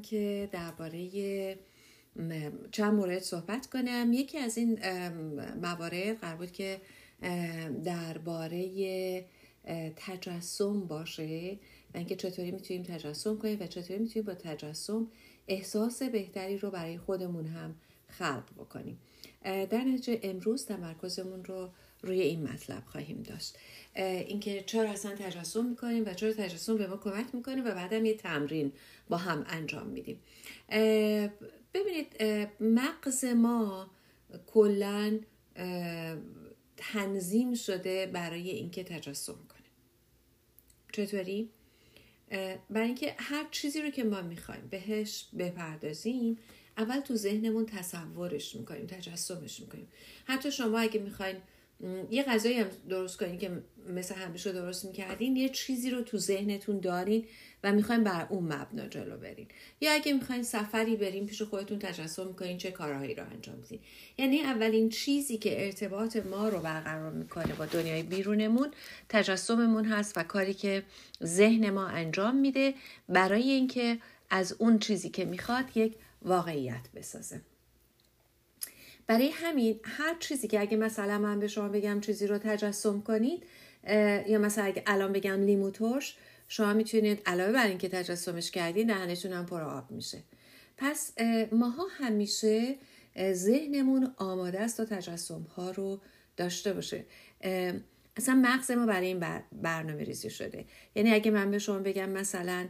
که درباره چند مورد صحبت کنم. یکی از این موارد قرار بود که درباره تجسم باشه. و اینکه چطوری می‌تونیم تجسم کنیم و چطوری می‌تونیم با تجسم احساس بهتری رو برای خودمون هم خلق بکنیم. در نتیجه امروز تمرکزمون رو روی این مطلب خواهیم داشت. اینکه چرا اصلا تجسم می‌کنیم و چرا تجسم به ما کمک می‌کنه و بعدم یه تمرین با هم انجام میدیم. ببینید مغز ما کلا تنظیم شده برای اینکه تجسم کنه. چطوری؟ برای اینکه هر چیزی رو که ما می‌خوایم بهش بپردازیم اول تو ذهنمون تصورش می‌کنیم تجسمش می‌کنیم. حتی شما اگه می‌خواین یه غذایی هم درست کنین که مثل همیشه درست می‌کردین یه چیزی رو تو ذهنتون دارین و می‌خواین بر اون مبنا جلو برین. یا اگه می‌خواین سفری برین پیش خودتون تجسم می‌کنین چه کارهایی رو انجام میدین یعنی اولین چیزی که ارتباط ما رو برقرار می‌کنه با دنیای بیرونمون تجسممون هست و کاری که ذهن ما انجام میده برای اینکه از اون چیزی که می‌خواد یک واقعیت بسازه. برای همین هر چیزی که اگه مثلا من به شما بگم چیزی رو تجسم کنید یا مثلا اگه الان بگم لیمو ترش شما می‌تونید علاوه بر اینکه تجسمش کردید دهنتون هم پر آب میشه. پس ماها همیشه ذهنمون آماده است تا تجسم ها رو داشته باشه. اصلا مغز ما برای این برنامه ریزی شده. یعنی اگه من به شما بگم مثلا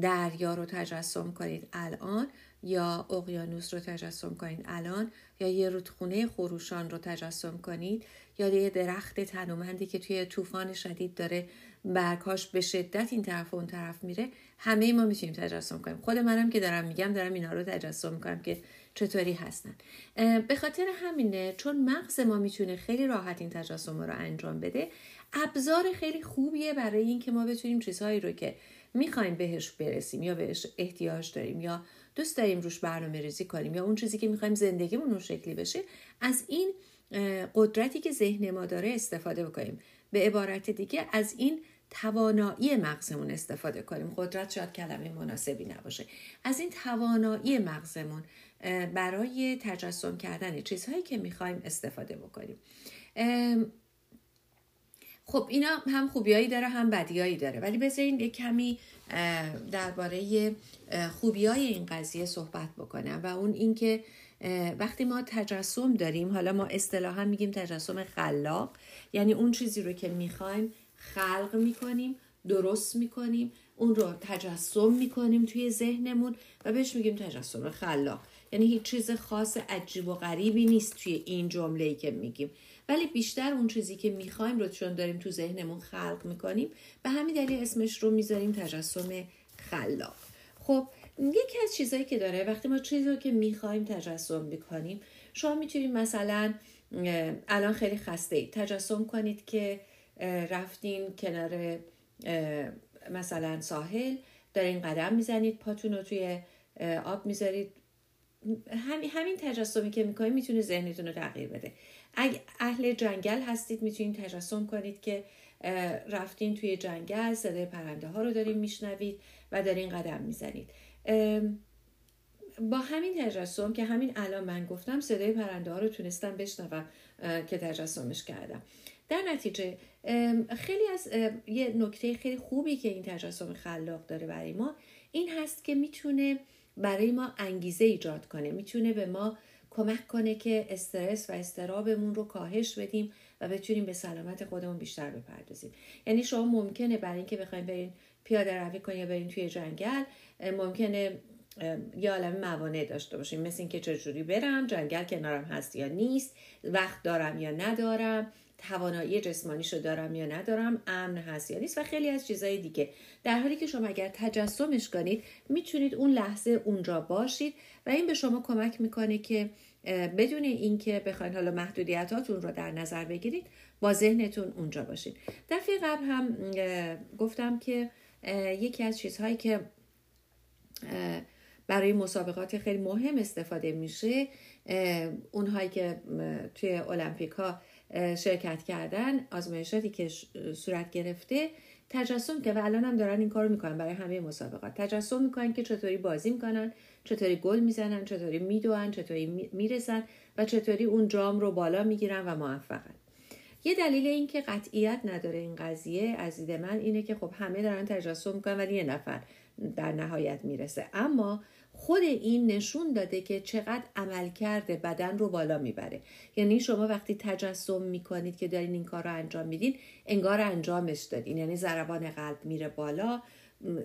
دریا رو تجسم کنید الان یا اقیانوس رو تجسم کنید الان یا یه رودخونه خروشان رو تجسم کنید یا یه درخت تنومندی که توی طوفان شدید داره برکاش به شدت این طرف و اون طرف میره همه ما می‌تونیم تجسم کنیم. خود منم که دارم میگم دارم اینا رو تجسم می‌کنم که چطوری هستن. به خاطر همینه چون مغز ما می‌تونه خیلی راحت این تجسم رو انجام بده ابزار خیلی خوبیه برای اینکه ما بتونیم چیزهایی رو که می‌خوایم بهش برسیم یا بهش احتیاج داریم یا دوست داریم روش برنامه ریزی کنیم یا اون چیزی که می‌خوایم زندگیمون اون شکلی بشه از این قدرتی که ذهن ما داره استفاده بکنیم. به عبارت دیگه از این توانایی مغزمون استفاده کنیم. قدرت شاید کلمه مناسبی نباشه. از این توانایی مغزمون برای تجسم کردن چیزهایی که می‌خوایم استفاده بکنیم. خب اینا هم خوبیایی داره هم بدیایی داره. ولی بذارین یک کمی درباره خوبیای این قضیه صحبت بکنم و اون اینکه وقتی ما تجسم داریم حالا ما اصطلاحا میگیم تجسم خلاق یعنی اون چیزی رو که می‌خوایم خلق می‌کنیم درست می‌کنیم اون رو تجسم می‌کنیم توی ذهنمون و بهش میگیم تجسم خلاق. یعنی هیچ چیز خاص عجیب و غریبی نیست توی این جمله ای که میگیم. ولی بیشتر اون چیزی که می‌خوایم رو چون داریم تو ذهنمون خلق می‌کنیم به همین دلیل اسمش رو می‌ذاریم تجسم خلاق. خب یکی از چیزهایی که داره وقتی ما چیزی رو که می‌خوایم تجسم می‌کنیم شما می‌تونید مثلا الان خیلی خسته اید تجسم کنید که رفتین کنار مثلا ساحل دارین قدم می‌زنید پاتون رو توی آب می‌ذارید. همین همین تجسمی که می‌کنید می‌تونه ذهنتون رو تغییر بده. اگه اهل جنگل هستید می‌تونید تجسم کنید که رفتین توی جنگل صدای پرنده ها رو دارین میشنوید و دارین قدم می‌زنید. با همین تجسم که همین الان من گفتم صدای پرنده ها رو تونستم بشنوم که تجسمش کردم. در نتیجه خیلی از یه نکته خیلی خوبی که این تجسم خلاق داره برای ما این هست که می‌تونه برای ما انگیزه ایجاد کنه. می‌تونه به ما کمک کنه که استرس و استرابمون رو کاهش بدیم و بتونیم به سلامت خودمون بیشتر بپردازیم. یعنی شما ممکنه برای اینکه بخوایم برین پیاده روی کنید یا برین توی جنگل ممکنه یه عالم موانع داشته باشیم. مثل اینکه چجوری برم جنگل کنارم هست یا نیست وقت دارم یا ندارم توانایی جسمانیشو دارم یا ندارم امن هست یا نیست و خیلی از چیزهای دیگه. در حالی که شما اگر تجسمش کنید می‌تونید اون لحظه اونجا باشید و این به شما کمک می‌کنه که بدون اینکه بخواید حالا محدودیتاتون رو در نظر بگیرید با ذهنتون اونجا باشید دفعه قبل هم گفتم که یکی از چیزهایی که برای مسابقات خیلی مهم استفاده میشه اونهایی که توی المپیک ها شرکت کردن آزمایشاتی که صورت گرفته تجسم که و الان هم دارن این کارو می‌کنن برای همه مسابقات تجسم می‌کنن که چطوری بازی می‌کنن چطوری گل می‌زنن چطوری میدوئن چطوری می‌رسن و چطوری اون جام رو بالا می‌گیرن و موفقن. یه دلیل این که قطعیت نداره این قضیه از دید من اینه که خب همه دارن تجسم می‌کنن ولی یه نفر در نهایت می‌رسه. اما خود این نشون داده که چقدر عمل کرده بدن رو بالا می‌بره. یعنی شما وقتی تجسم می‌کنید که دارین این کار رو انجام میدین انگار انجامش دادین. یعنی ضربان قلب میره بالا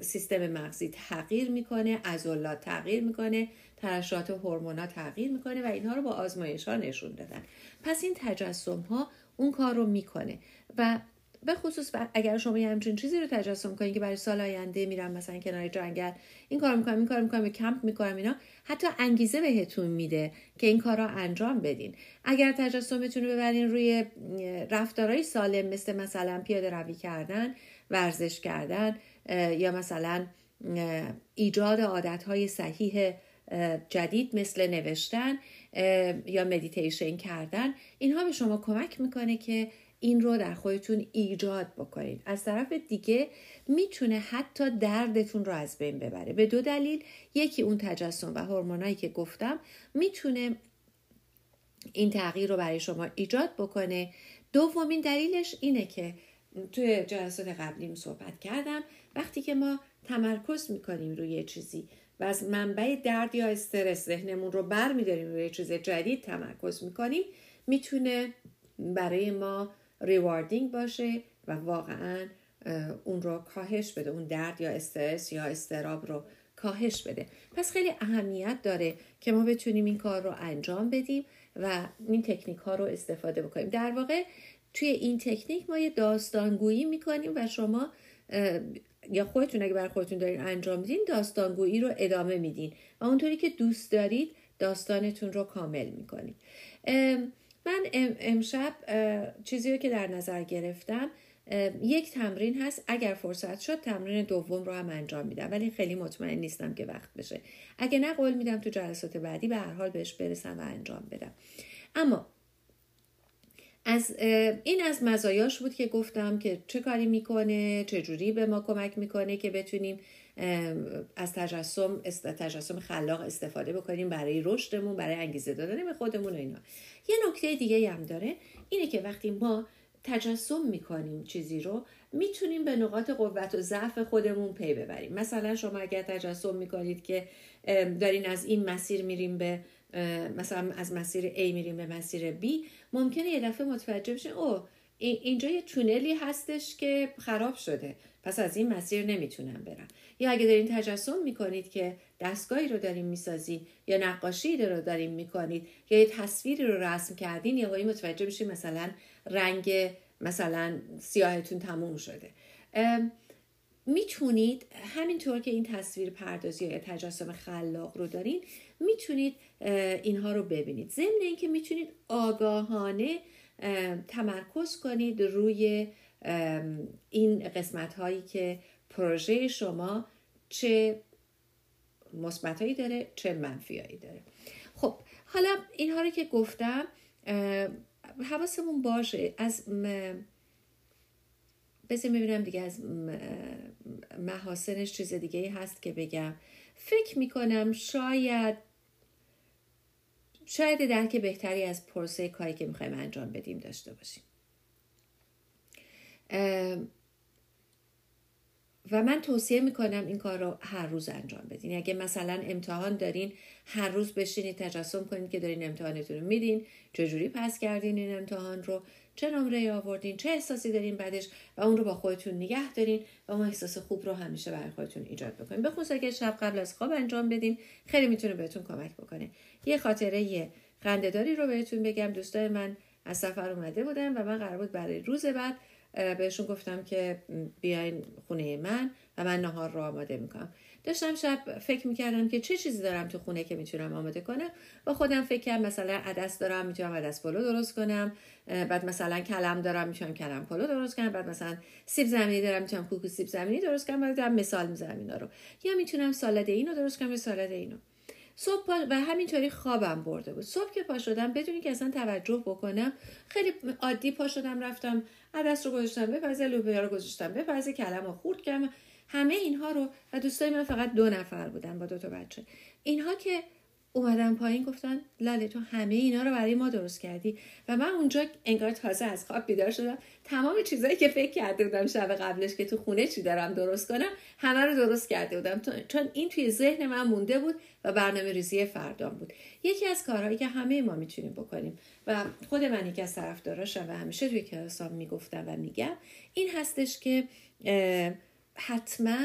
سیستم مغزی تغییر می‌کنه عضلات تغییر می‌کنه ترشحات هورمونا تغییر می‌کنه و اینها رو با آزمایش ها نشون دادن. پس این تجسم ها اون کار رو می‌کنه و به خصوص اگر شما یه همچین چیزی رو تجسم کنید که برای سال آینده میرم مثلا کنار جنگل این کار می‌کنم این کار می‌کنم کمپ می‌کنم اینا حتی انگیزه بهتون میده که این کار رو انجام بدین. اگر تجسمتون رو ببرین روی رفتارهای سالم مثل مثلا پیاده روی کردن ورزش کردن یا مثلا ایجاد عادتهای صحیح جدید مثل نوشتن یا مدیتیشن کردن اینها به شما کمک می‌کنه که این رو در خودتون ایجاد بکنید. از طرف دیگه می‌تونه حتی دردتون رو از بین ببره. به دو دلیل یکی اون تجسم و هورمونایی که گفتم می‌تونه این تغییر رو برای شما ایجاد بکنه. دومین دلیلش اینه که توی جلسات قبلیم صحبت کردم وقتی که ما تمرکز می‌کنیم روی چیزی و از منبع درد یا استرس ذهنمون رو بر میداریم روی چیز جدید تمرکز می‌کنیم می‌تونه برای ما ریواردینگ باشه و واقعا اون رو کاهش بده اون درد یا استرس یا استراب رو کاهش بده. پس خیلی اهمیت داره که ما بتونیم این کار رو انجام بدیم و این تکنیک ها رو استفاده بکنیم. در واقع توی این تکنیک ما یه داستانگویی می‌کنیم و شما یا خودتون اگه بر خودتون دارین انجام میدین داستانگویی رو ادامه میدین. و اونطوری که دوست دارید داستانتون رو کامل می‌کنید. من امشب چیزی رو که در نظر گرفتم یک تمرین هست. اگر فرصت شد تمرین دوم رو هم انجام میدم. ولی خیلی مطمئن نیستم که وقت بشه. اگه نه قول میدم تو جلسات بعدی به هر حال بهش برسم و انجام بدم. اما از این از مزایاش بود که گفتم که چه کاری می‌کنه چه جوری به ما کمک می‌کنه که بتونیم از تجسم تجسم خلاق استفاده بکنیم برای رشدمون برای انگیزه دادن به خودمون و اینا. یه نکته دیگه هم داره اینه که وقتی ما تجسم می‌کنیم چیزی رو می‌تونیم به نقاط قوت و ضعف خودمون پی ببریم. مثلا شما اگر تجسم می‌کنید که دارین از این مسیر میریم به مثلا از مسیر A میریم به مسیر B ممکنه یه دفعه متوجه بشین او اینجا یه تونلی هستش که خراب شده پس از این مسیر نمی‌تونم برم. یا اگه دارین تجسم می‌کنید که دستگاهی رو داریم می‌سازین یا نقاشی رو داریم می‌کنید یا یه تصویری رو رسم کردین یا وای متوجه بشین مثلا رنگ مثلا سیاهتون تموم شده. می‌تونید همینطور که این تصویر پردازی یا تجسم خلاق رو دارین می‌تونید اینها رو ببینید. ضمن اینکه می‌تونید آگاهانه تمرکز کنید روی این قسمت هایی که پروژه شما چه مثبتایی داره چه منفیایی داره. خب حالا اینها رو که گفتم حواسمون باشه از بذار ببینم دیگه از محاسنش چیز دیگه هست که بگم. فکر می‌کنم شاید شاید درک بهتری از پروسه کاری که می‌خوایم انجام بدیم داشته باشیم. و من توصیه می‌کنم این کار رو هر روز انجام بدین. اگه مثلا امتحان دارین هر روز بشینید تجسم کنید که دارین امتحانتون رو میدین. چجوری پس کردین این امتحان رو؟ چه نمره آوردین؟ چه احساسی دارین بعدش؟ و اون رو با خودتون نگه دارین و اون احساس خوب رو همیشه برای خودتون ایجاد بکنین. بخصوص اگه شب قبل از خواب انجام بدین خیلی می‌تونه بهتون کمک بکنه. یه خاطره یه خندهداری رو بهتون بگم. دوستای من از سفر اومده بودن و من قرار بود برای روز بعد بهشون گفتم که بیاین خونه من و من نهار رو آماده می‌کنم. داشتم شب فکر می‌کردم که چه چیزی دارم تو خونه که می‌تونم آماده کنم. با خودم فکر کردم مثلا عدس دارم می‌تونم عدس پلو درست کنم. بعد مثلا کلم دارم می‌تونم کلم پلو درست کنم. بعد مثلا سیب زمینی دارم می‌تونم کوکو سیب زمینی درست کنم. بعد دارم مثال می‌زنم اینا رو. یا می‌تونم سالاد اینو درست کنم سالاد اینو. صبح پا و همینطوری خوابم برده بود. صبح که پا شدم بدونی که اصلا توجه بکنم خیلی عادی پا شدم رفتم عدس رو گذاشتم بپزه لوبیا رو گذاشتم بپزه کلم رو خورد کردم. همه اینها رو و دوستای من فقط دو نفر بودن با دو تا بچه. اینها که اومدم پایین گفتن لاله تو همه اینا رو برای ما درست کردی. و من اونجا انگار تازه از خواب بیدار شدم. تمام چیزایی که فکر کرده بودم شب قبلش که تو خونه چی دارم درست کنم همه رو درست کرده بودم. چون این توی ذهن من مونده بود و برنامه ریزی فردام بود. یکی از کارهایی که همه ما می‌تونیم بکنیم و خود من یکی از طرفداراشم و همیشه توی کلاسام می‌گفتم و میگم این هستش که حتما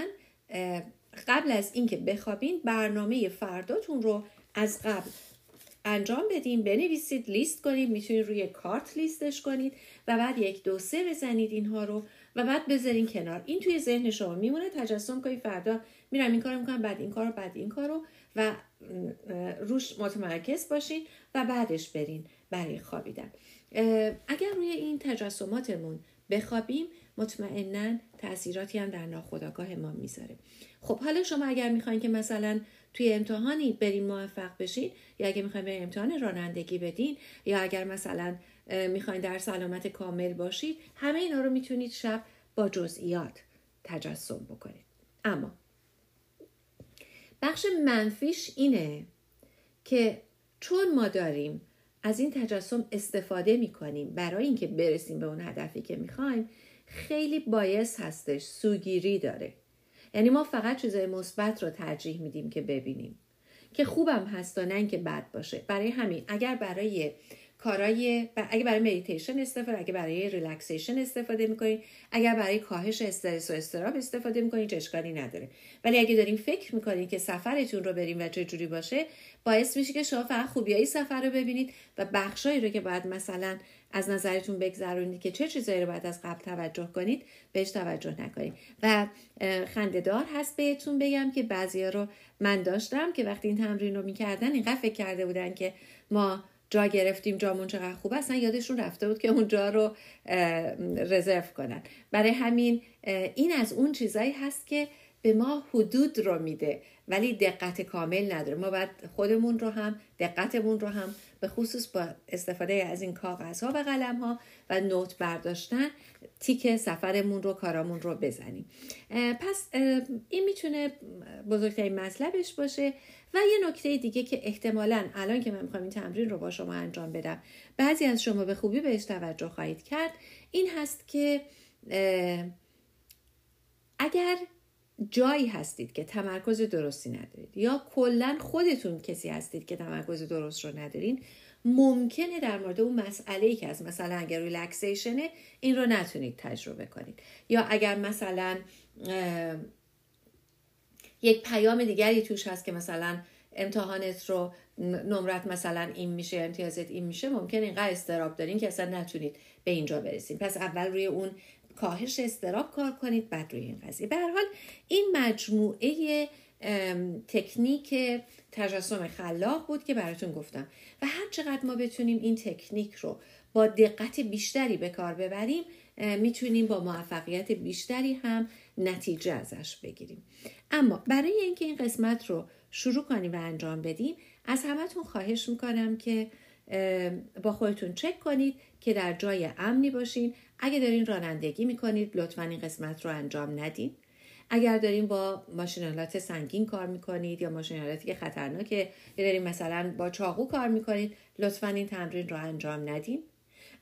قبل از اینکه بخوابین برنامه فرداتون رو از قبل. انجام بدیم بنویسید لیست کنید می‌تونید روی کارت لیستش کنید و بعد یک دو سه بزنید اینها رو و بعد بذارین کنار. این توی ذهن شما میمونه تجسم کنید فردا میرم این کارو می‌کنم بعد این کارو بعد این کارو و روش متمرکز باشین و بعدش برین برای خوابیدن. اگر روی این تجسماتمون بخوابیم مطمئنا تاثیراتی هم در ناخودآگاه ما می‌ذاره. خب حالا شما اگر می‌خواین که مثلا توی امتحانی برین موفق بشین یا اگر می‌خواین به امتحان رانندگی بدین یا اگر مثلا می‌خواین در سلامت کامل باشید همه اینا رو می‌تونید شب با جزئیات تجسم بکنید. اما بخش منفیش اینه که چون ما داریم از این تجسم استفاده می‌کنیم برای اینکه برسیم به اون هدفی که می‌خوایم خیلی bias هستش سوگیری داره. یعنی ما فقط چیزای مثبت رو ترجیح میدیم که ببینیم. که خوبم هست و نه اینکه بد باشه. برای همین اگر برای کارای اگه برای مدیتیشن استفاده اگه برای relaxation استفاده می‌کنید اگر برای کاهش استرس و اضطراب استفاده می‌کنید اشکالی نداره. ولی اگه داریم فکر می‌کنید که سفرتون رو بریم و چه جوری باشه باعث میشه که شما فقط خوبیایی سفر رو ببینید و بخشایی رو که باید مثلا از نظرتون بگذرونید که چه چیزایی رو باید از قبل توجه کنید بهش توجه نکنید. و خندهدار هست بهتون بگم که بعضیا رو من داشتم که وقتی این تمرین رو می‌کردن اینقدر فکر کرده بودن که ما جا گرفتیم جامون چقدر خوب اصلا یادشون رفته بود که اون جا رو رزرو کنن. برای همین این از اون چیزایی هست که به ما حدود رو میده ولی دقت کامل نداره. ما باید خودمون رو هم دقتمون رو هم به خصوص با استفاده از این کاغذها و قلم ها و نوت برداشتن تیک سفرمون رو کارامون رو بزنیم. پس این می‌تونه بزرگترین مطلبش باشه. و یه نکته دیگه که احتمالا الان که من می‌خوام این تمرین رو با شما انجام بدم بعضی از شما به خوبی بهش توجه خواهید کرد این هست که اگر جایی هستید که تمرکز درستی ندارید یا کلا خودتون کسی هستید که تمرکز درست رو ندارین ممکنه در مورد اون مسئله ای که از مثلا اگر ریلکسیشنه این رو نتونید تجربه کنید. یا اگر مثلا یک پیام دیگری توش هست که مثلا امتحانت رو نمرت مثلا این میشه امتیازت این میشه ممکن اینقدر استراب دارین که اصلا نتونید به اینجا برسید پس اول روی اون کاهش استراب کار کنید بعد روی این قضیه. به هر حال این مجموعه تکنیک تجسم خلاق بود که براتون گفتم. و هر چقدر ما بتونیم این تکنیک رو با دقت بیشتری به کار ببریم می‌تونیم با موفقیت بیشتری هم نتیجه ازش بگیریم. اما برای اینکه این قسمت رو شروع کنیم و انجام بدیم از همتون خواهش می‌کنم که با خودتون چک کنید که در جای امنی باشین. اگه دارین رانندگی می‌کنید لطفا این قسمت رو انجام ندین. اگر دارین با ماشینالات سنگین کار می‌کنید یا ماشینالاتی که خطرناکه یا دارین مثلا با چاقو کار می‌کنید لطفا این تمرین رو انجام ندین.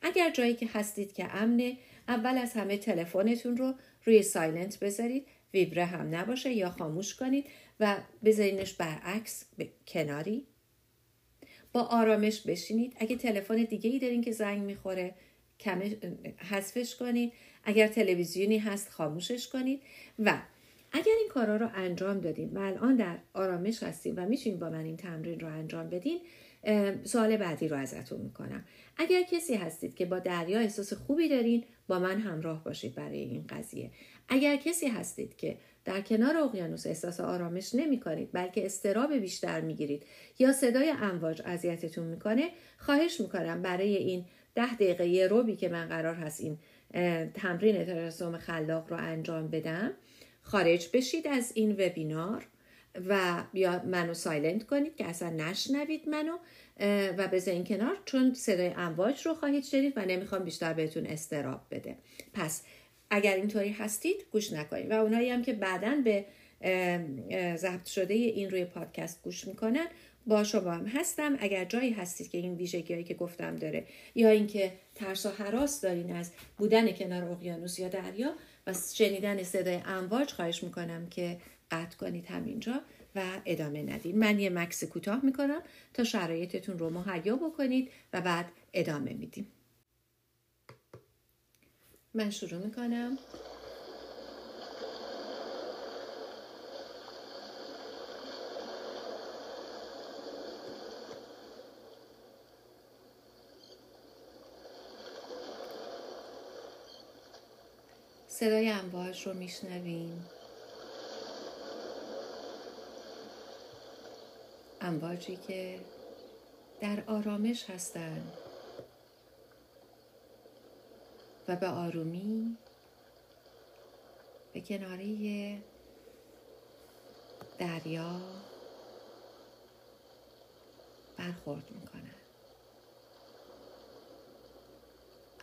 اگر جایی که هستید که امنه اول از همه تلفنتون رو روی سایلنت بذارید ویبره هم نباشه یا خاموش کنید و بذارینش برعکس به کناری. با آرامش بشینید. اگه تلفن دیگه ای دارین که زنگ می‌خوره حذفش کنید اگر تلویزیونی هست خاموشش کنید و اگر این کارا رو انجام دادیم و الان در آرامش هستیم و می‌تونید با من این تمرین رو انجام بدین سوال بعدی رو ازتون می‌کنم. اگر کسی هستید که با دریا احساس خوبی دارین با من همراه باشید برای این قضیه. اگر کسی هستید که در کنار اقیانوس احساس آرامش نمی کنید بلکه استراب بیشتر می گیرید یا صدای امواج اذیتتون می‌کنه خواهش می‌کنم برای این ده دقیقه یه روبی که من قرار هست این تمرین تجسم خلاق رو انجام بدم خارج بشید از این وبینار و یا منو سایلنت کنید که اصلا نشنوید منو و بذارین کنار چون صدای امواج رو خواهید شنید و نمی‌خوام بیشتر بهتون استراب بده. پس اگر اینطوری هستید گوش نکنید. و اونایی هم که بعدا به ضبط شده این روی پادکست گوش می‌کنن با شما هم هستم. اگر جایی هستید که این ویژگی که گفتم داره یا اینکه ترس و حراس دارین از بودن کنار اقیانوس یا دریا و شنیدن صدای امواج خواهش می‌کنم که قطع کنید همینجا و ادامه ندید من یه مکس کوتاه می‌کنم تا شرایطتون رو مهیا بکنید و بعد ادامه میدیم. من شروع می‌کنم. صدای امواج رو میشنویم. امواجی که در آرامش هستند و به آرومی به کناره دریا برخورد می‌کنن.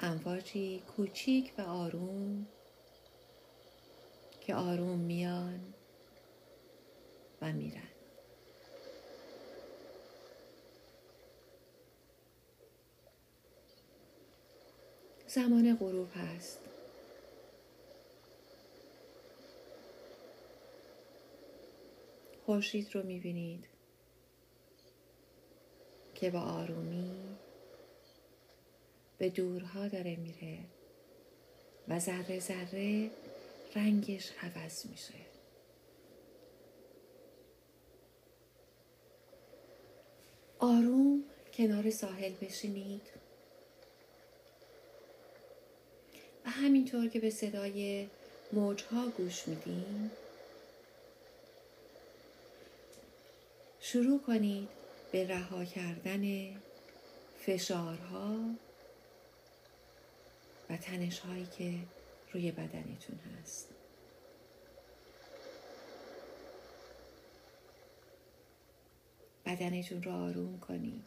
امواجی کوچیک و آروم که آروم میان و میرن. زمان غروب هست. خورشید رو می‌بینید که با آرومی به دورها داره میره و ذره ذره رنگش عوض میشه. آروم کنار ساحل بشینید. و همینطور که به صدای موجها گوش میدین شروع کنید به رها کردن فشارها و تنشهایی که روی بدنتون هست. بدنتون رو آروم کنید.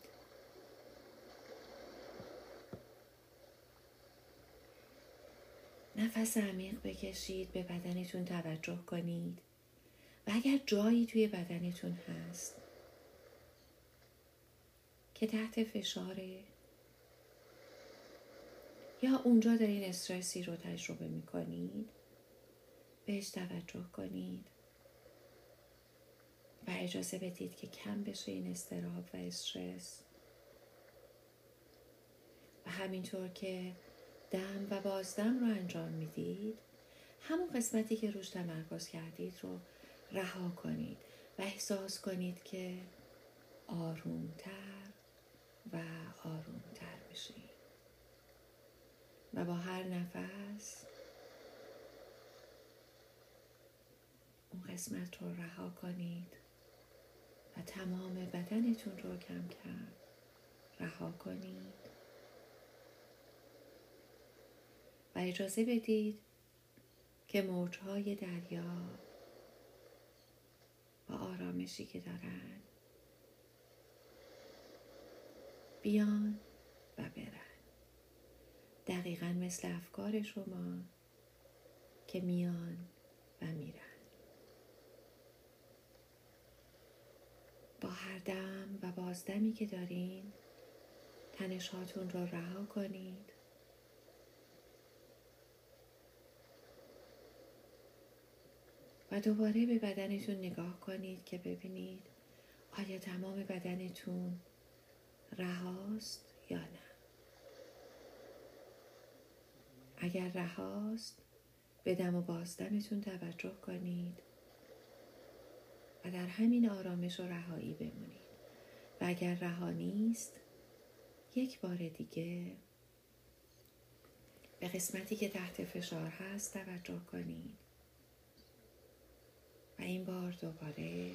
نفس عمیق بکشید به بدنتون توجه کنید. و اگر جایی توی بدنتون هست که تحت فشاره یا اونجا دارین استرسی رو تجربه می‌کنید؟ بهش توجه کنید. و اجازه بدید که کم بشه این استراب و استرس. و همینطور که دم و بازدم رو انجام می‌دید همون قسمتی که روش تمرکز کردید رو رها کنید و احساس کنید که آرومتر و آرومتر میشید و با هر نفس اون قسمت رو رها کنید و تمام بدنتون رو کم کم رها کنید. و اجازه بدید که موجهای دریا با آرامشی که دارن بیان و برن. دقیقا مثل افکار شما که میان و میرن. با هر دم و بازدمی که دارین تنشهاتون رو رها کنید. و دوباره به بدنتون نگاه کنید که ببینید آیا تمام بدنتون رهاست یا نه. اگر رهاست به دم و بازدمتون توجه کنید و در همین آرامش و رهایی بمونید. و اگر رها نیست یک بار دیگه به قسمتی که تحت فشار هست توجه کنید. و این بار دوباره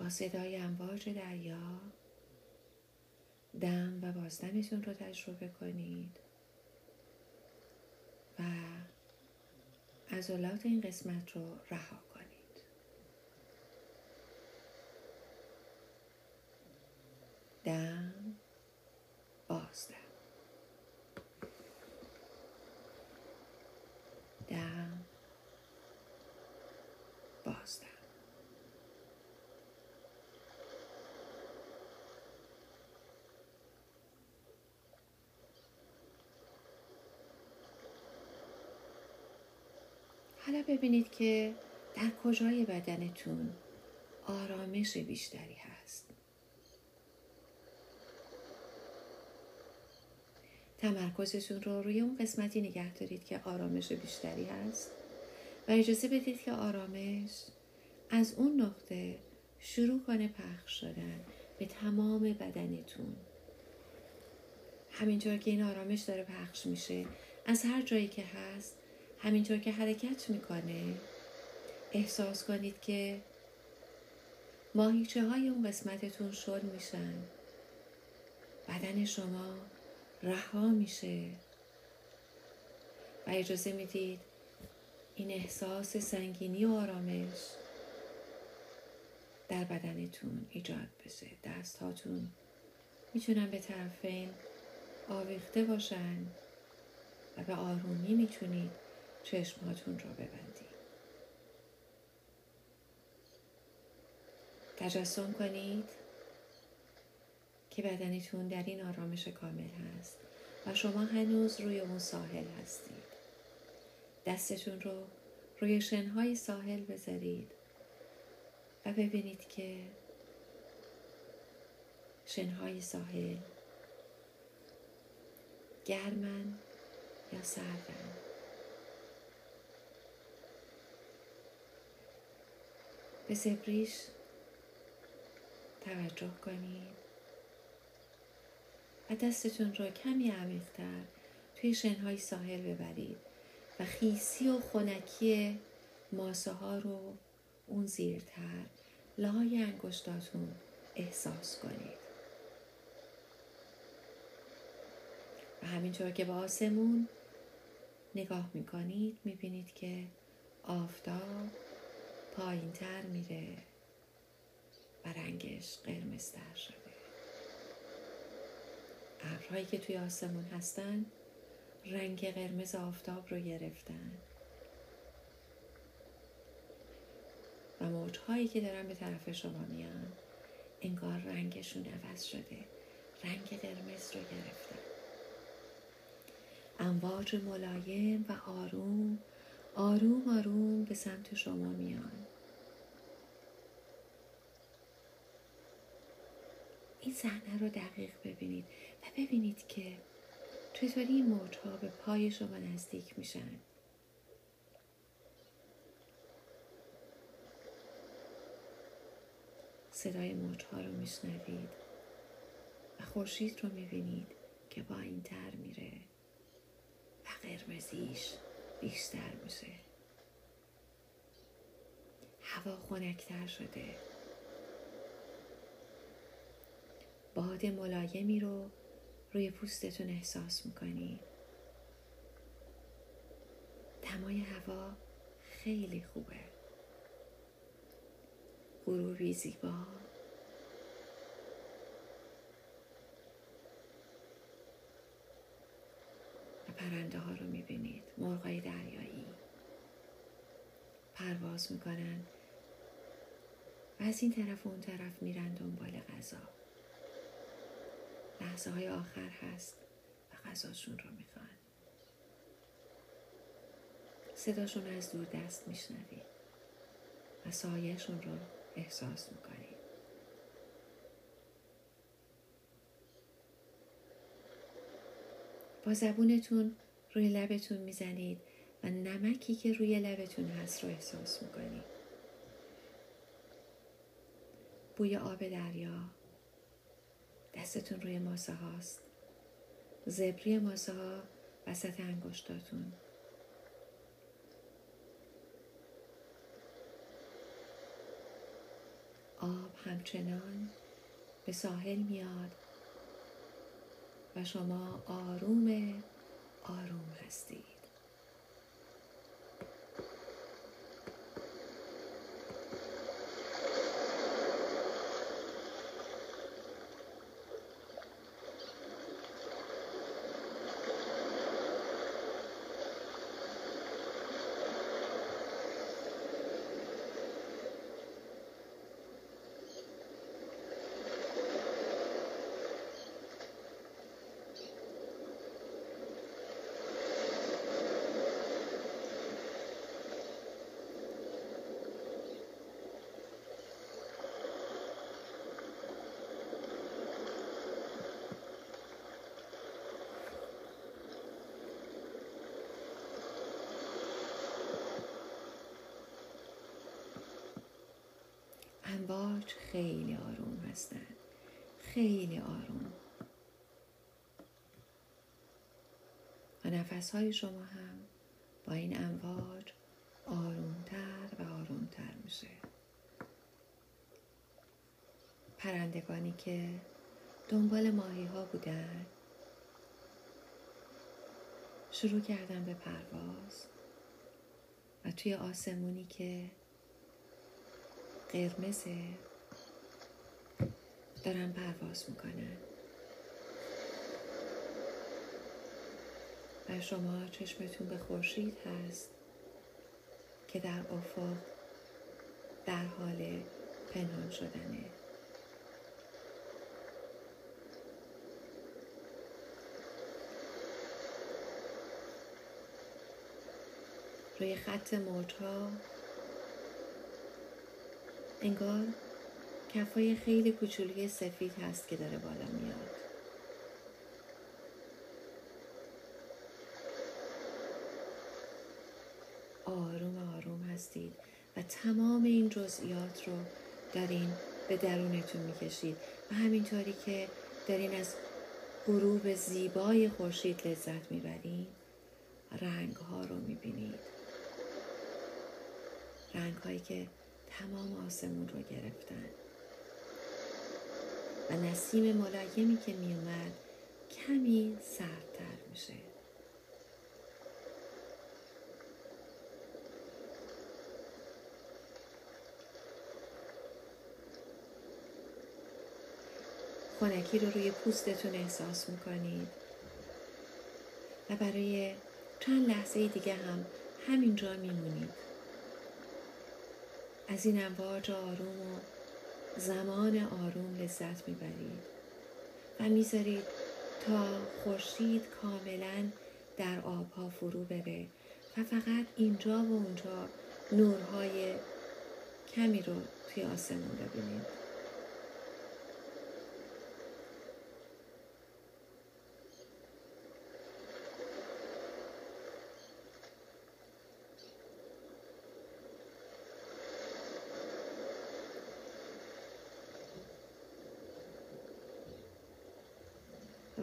با صدای امواج دریا دم و بازدمتون رو تجربه کنید. و عضلات این قسمت رو رها کنید. دم باز حالا ببینید که در کجای بدنتون آرامش بیشتری هست. تمرکزتون رو روی اون قسمتی نگه دارید که آرامش بیشتری هست و اجازه بدید که آرامش از اون نقطه شروع کنه پخش شدن به تمام بدنتون. همینطور که این آرامش داره پخش میشه از هر جایی که هست همینطور که حرکت می‌کنه. احساس کنید که ماهیچه های اون قسمتتون شل میشن. بدن شما رها میشه. و اجازه می‌دید این احساس سنگینی و آرامش در بدنتون ایجاد بشه. دست هاتون می‌تونن به طرفین آویخته باشن و به آرومی می‌تونید چشمهاتون رو ببندید تجسم کنید که بدنتون در این آرامش کامل هست و شما هنوز روی اون ساحل هستید. دستتون رو روی شنهای ساحل بذارید و ببینید که شنهای ساحل گرمن یا سردن. به زبریش توجه کنید. و دستتون رو کمی عمیقتر توی شنهای ساحل ببرید و خیسی و خونکی ماسه ها رو اون زیرتر لای انگشتاتون احساس کنید. و همینطور که به آسمون نگاه می‌کنید می‌بینید که آفتاب پایین تر میره. و رنگش قرمزتر شده. ابرهایی که توی آسمون هستن رنگ قرمز آفتاب رو گرفتن. و موجهایی که دارن به طرف شما میان انگار رنگشون عوض شده. رنگ قرمز رو گرفتن. امواج ملایم و آروم آروم آروم به سمت شما میان. این صحنه رو دقیق ببینید و ببینید که چطوری این موجها به پای شما نزدیک میشن. صدای موجها رو میشنوید و خورشید رو می‌بینید که با این تر میره و قرمزیش بیشتر میشه. هوا خنکتر شده. باد ملایمی رو روی پوستتون احساس می‌کنی. دمای هوا خیلی خوبه. غروبی زیبا و پرنده ها رو می‌بینید. مرغای دریایی. پرواز می‌کنن. و از این طرف و اون طرف میرن دنبال غذا. لحظه های آخر هست و غذاشون رو می‌خوان. صداشون از دور دست میشنوید. و سایهشون رو احساس می‌کنید. با زبونتون روی لبتون می‌زنید و نمکی که روی لبتون هست رو احساس می‌کنید. بوی آب دریا دستتون روی ماسه هاست. زبری ماسه ها وسط انگشتاتون. آب همچنان به ساحل میاد و شما آروم آروم هستید. امواج خیلی آروم هستن. خیلی آروم. و نفس های شما هم با این امواج آرومتر و آرومتر میشه. پرندگانی که دنبال ماهی ها بودن شروع کردن به پرواز. و توی آسمونی که قرمزه. دارن پرواز می‌کنن. و شما چشمتون به خورشید هست که در افق در حال پنهان شدنه. روی خط موجها انگار کفای خیلی کوچولی سفید هست که داره بالا میاد. آروم آروم هستید و تمام این جزئیات رو دارین به درونتون می‌کشید و همینطوری که دارین از غروب زیبای خورشید لذت می‌برین رنگ ها رو می‌بینید. رنگ هایی که تمام آسمون رو گرفتن. و نسیم ملایمی که میومد کمی سردتر میشه. خونکی رو روی پوستتون احساس می‌کنید. و برای چند لحظه دیگه هم همینجا میمونید. از این امواج آروم و زمان آروم لذت می‌برید و می‌ذارید تا خورشید کاملا در آبها فرو بره و فقط اینجا و اونجا نورهای کمی رو توی آسمون ببینید.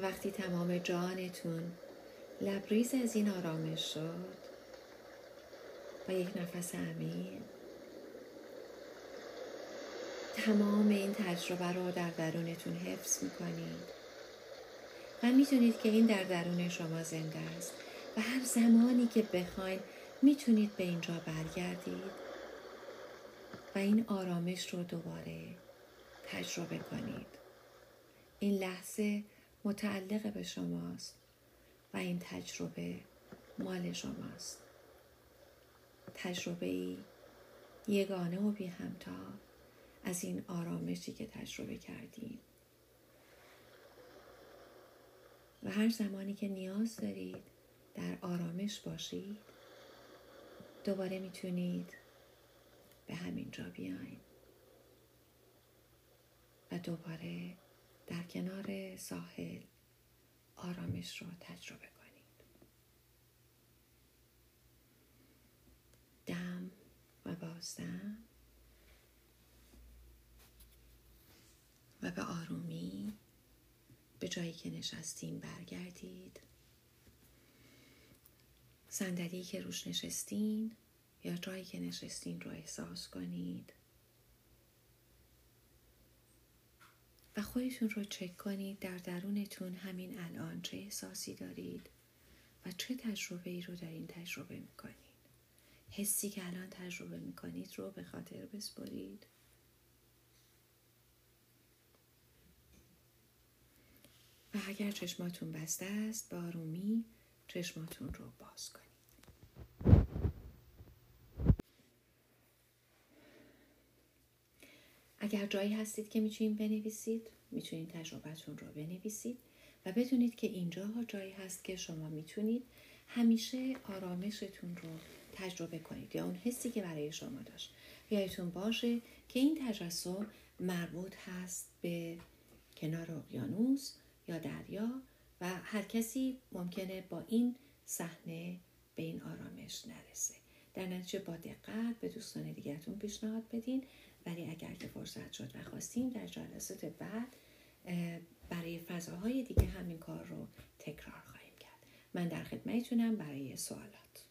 وقتی تمام جانتون لبریز از این آرامش شد با یک نفس عمیق تمام این تجربه رو در درونتون حفظ می‌کنید. و می‌تونید که این در درون شما زنده است. و هر زمانی که بخواین می‌تونید به اینجا برگردید و این آرامش رو دوباره تجربه کنید. این لحظه متعلق به شماست و این تجربه مال شماست. تجربه یگانه و بی همتا از این آرامشی که تجربه کردیم. و هر زمانی که نیاز دارید در آرامش باشید دوباره می‌تونید به همین جا بیاین. و دوباره در کنار ساحل آرامش رو تجربه کنید. دم و بازدم و به آرومی به جایی که نشستین برگردید. صندلی که روش نشستین یا جایی که نشستین رو احساس کنید. و خودتون رو چک کنید در درونتون همین الان چه احساسی دارید و چه تجربه ای رو در این تجربه می‌کنید. حسی که الان تجربه می‌کنید رو به خاطر بسپرید. و اگر چشماتون بسته است با آرومی چشماتون رو باز کنید. اگر جایی هستید که می‌تونید بنویسید می‌تونید تجربتون رو بنویسید و بدونید که اینجا جایی هست که شما می‌تونید همیشه آرامشتون رو تجربه کنید یا اون حسی که برای شما داشت. یادتون باشه که این تجسم مربوط هست به کنار اقیانوس یا دریا و هر کسی ممکنه با این صحنه به این آرامش نرسه. در نتیجه با دقت به دوستان دیگرتون پیشنهاد بدین ولی اگر که فرصت شد و خواستیم در جلسات بعد برای فضاهای دیگه همین کار رو تکرار خواهیم کرد. من در خدمتتونم برای سوالات.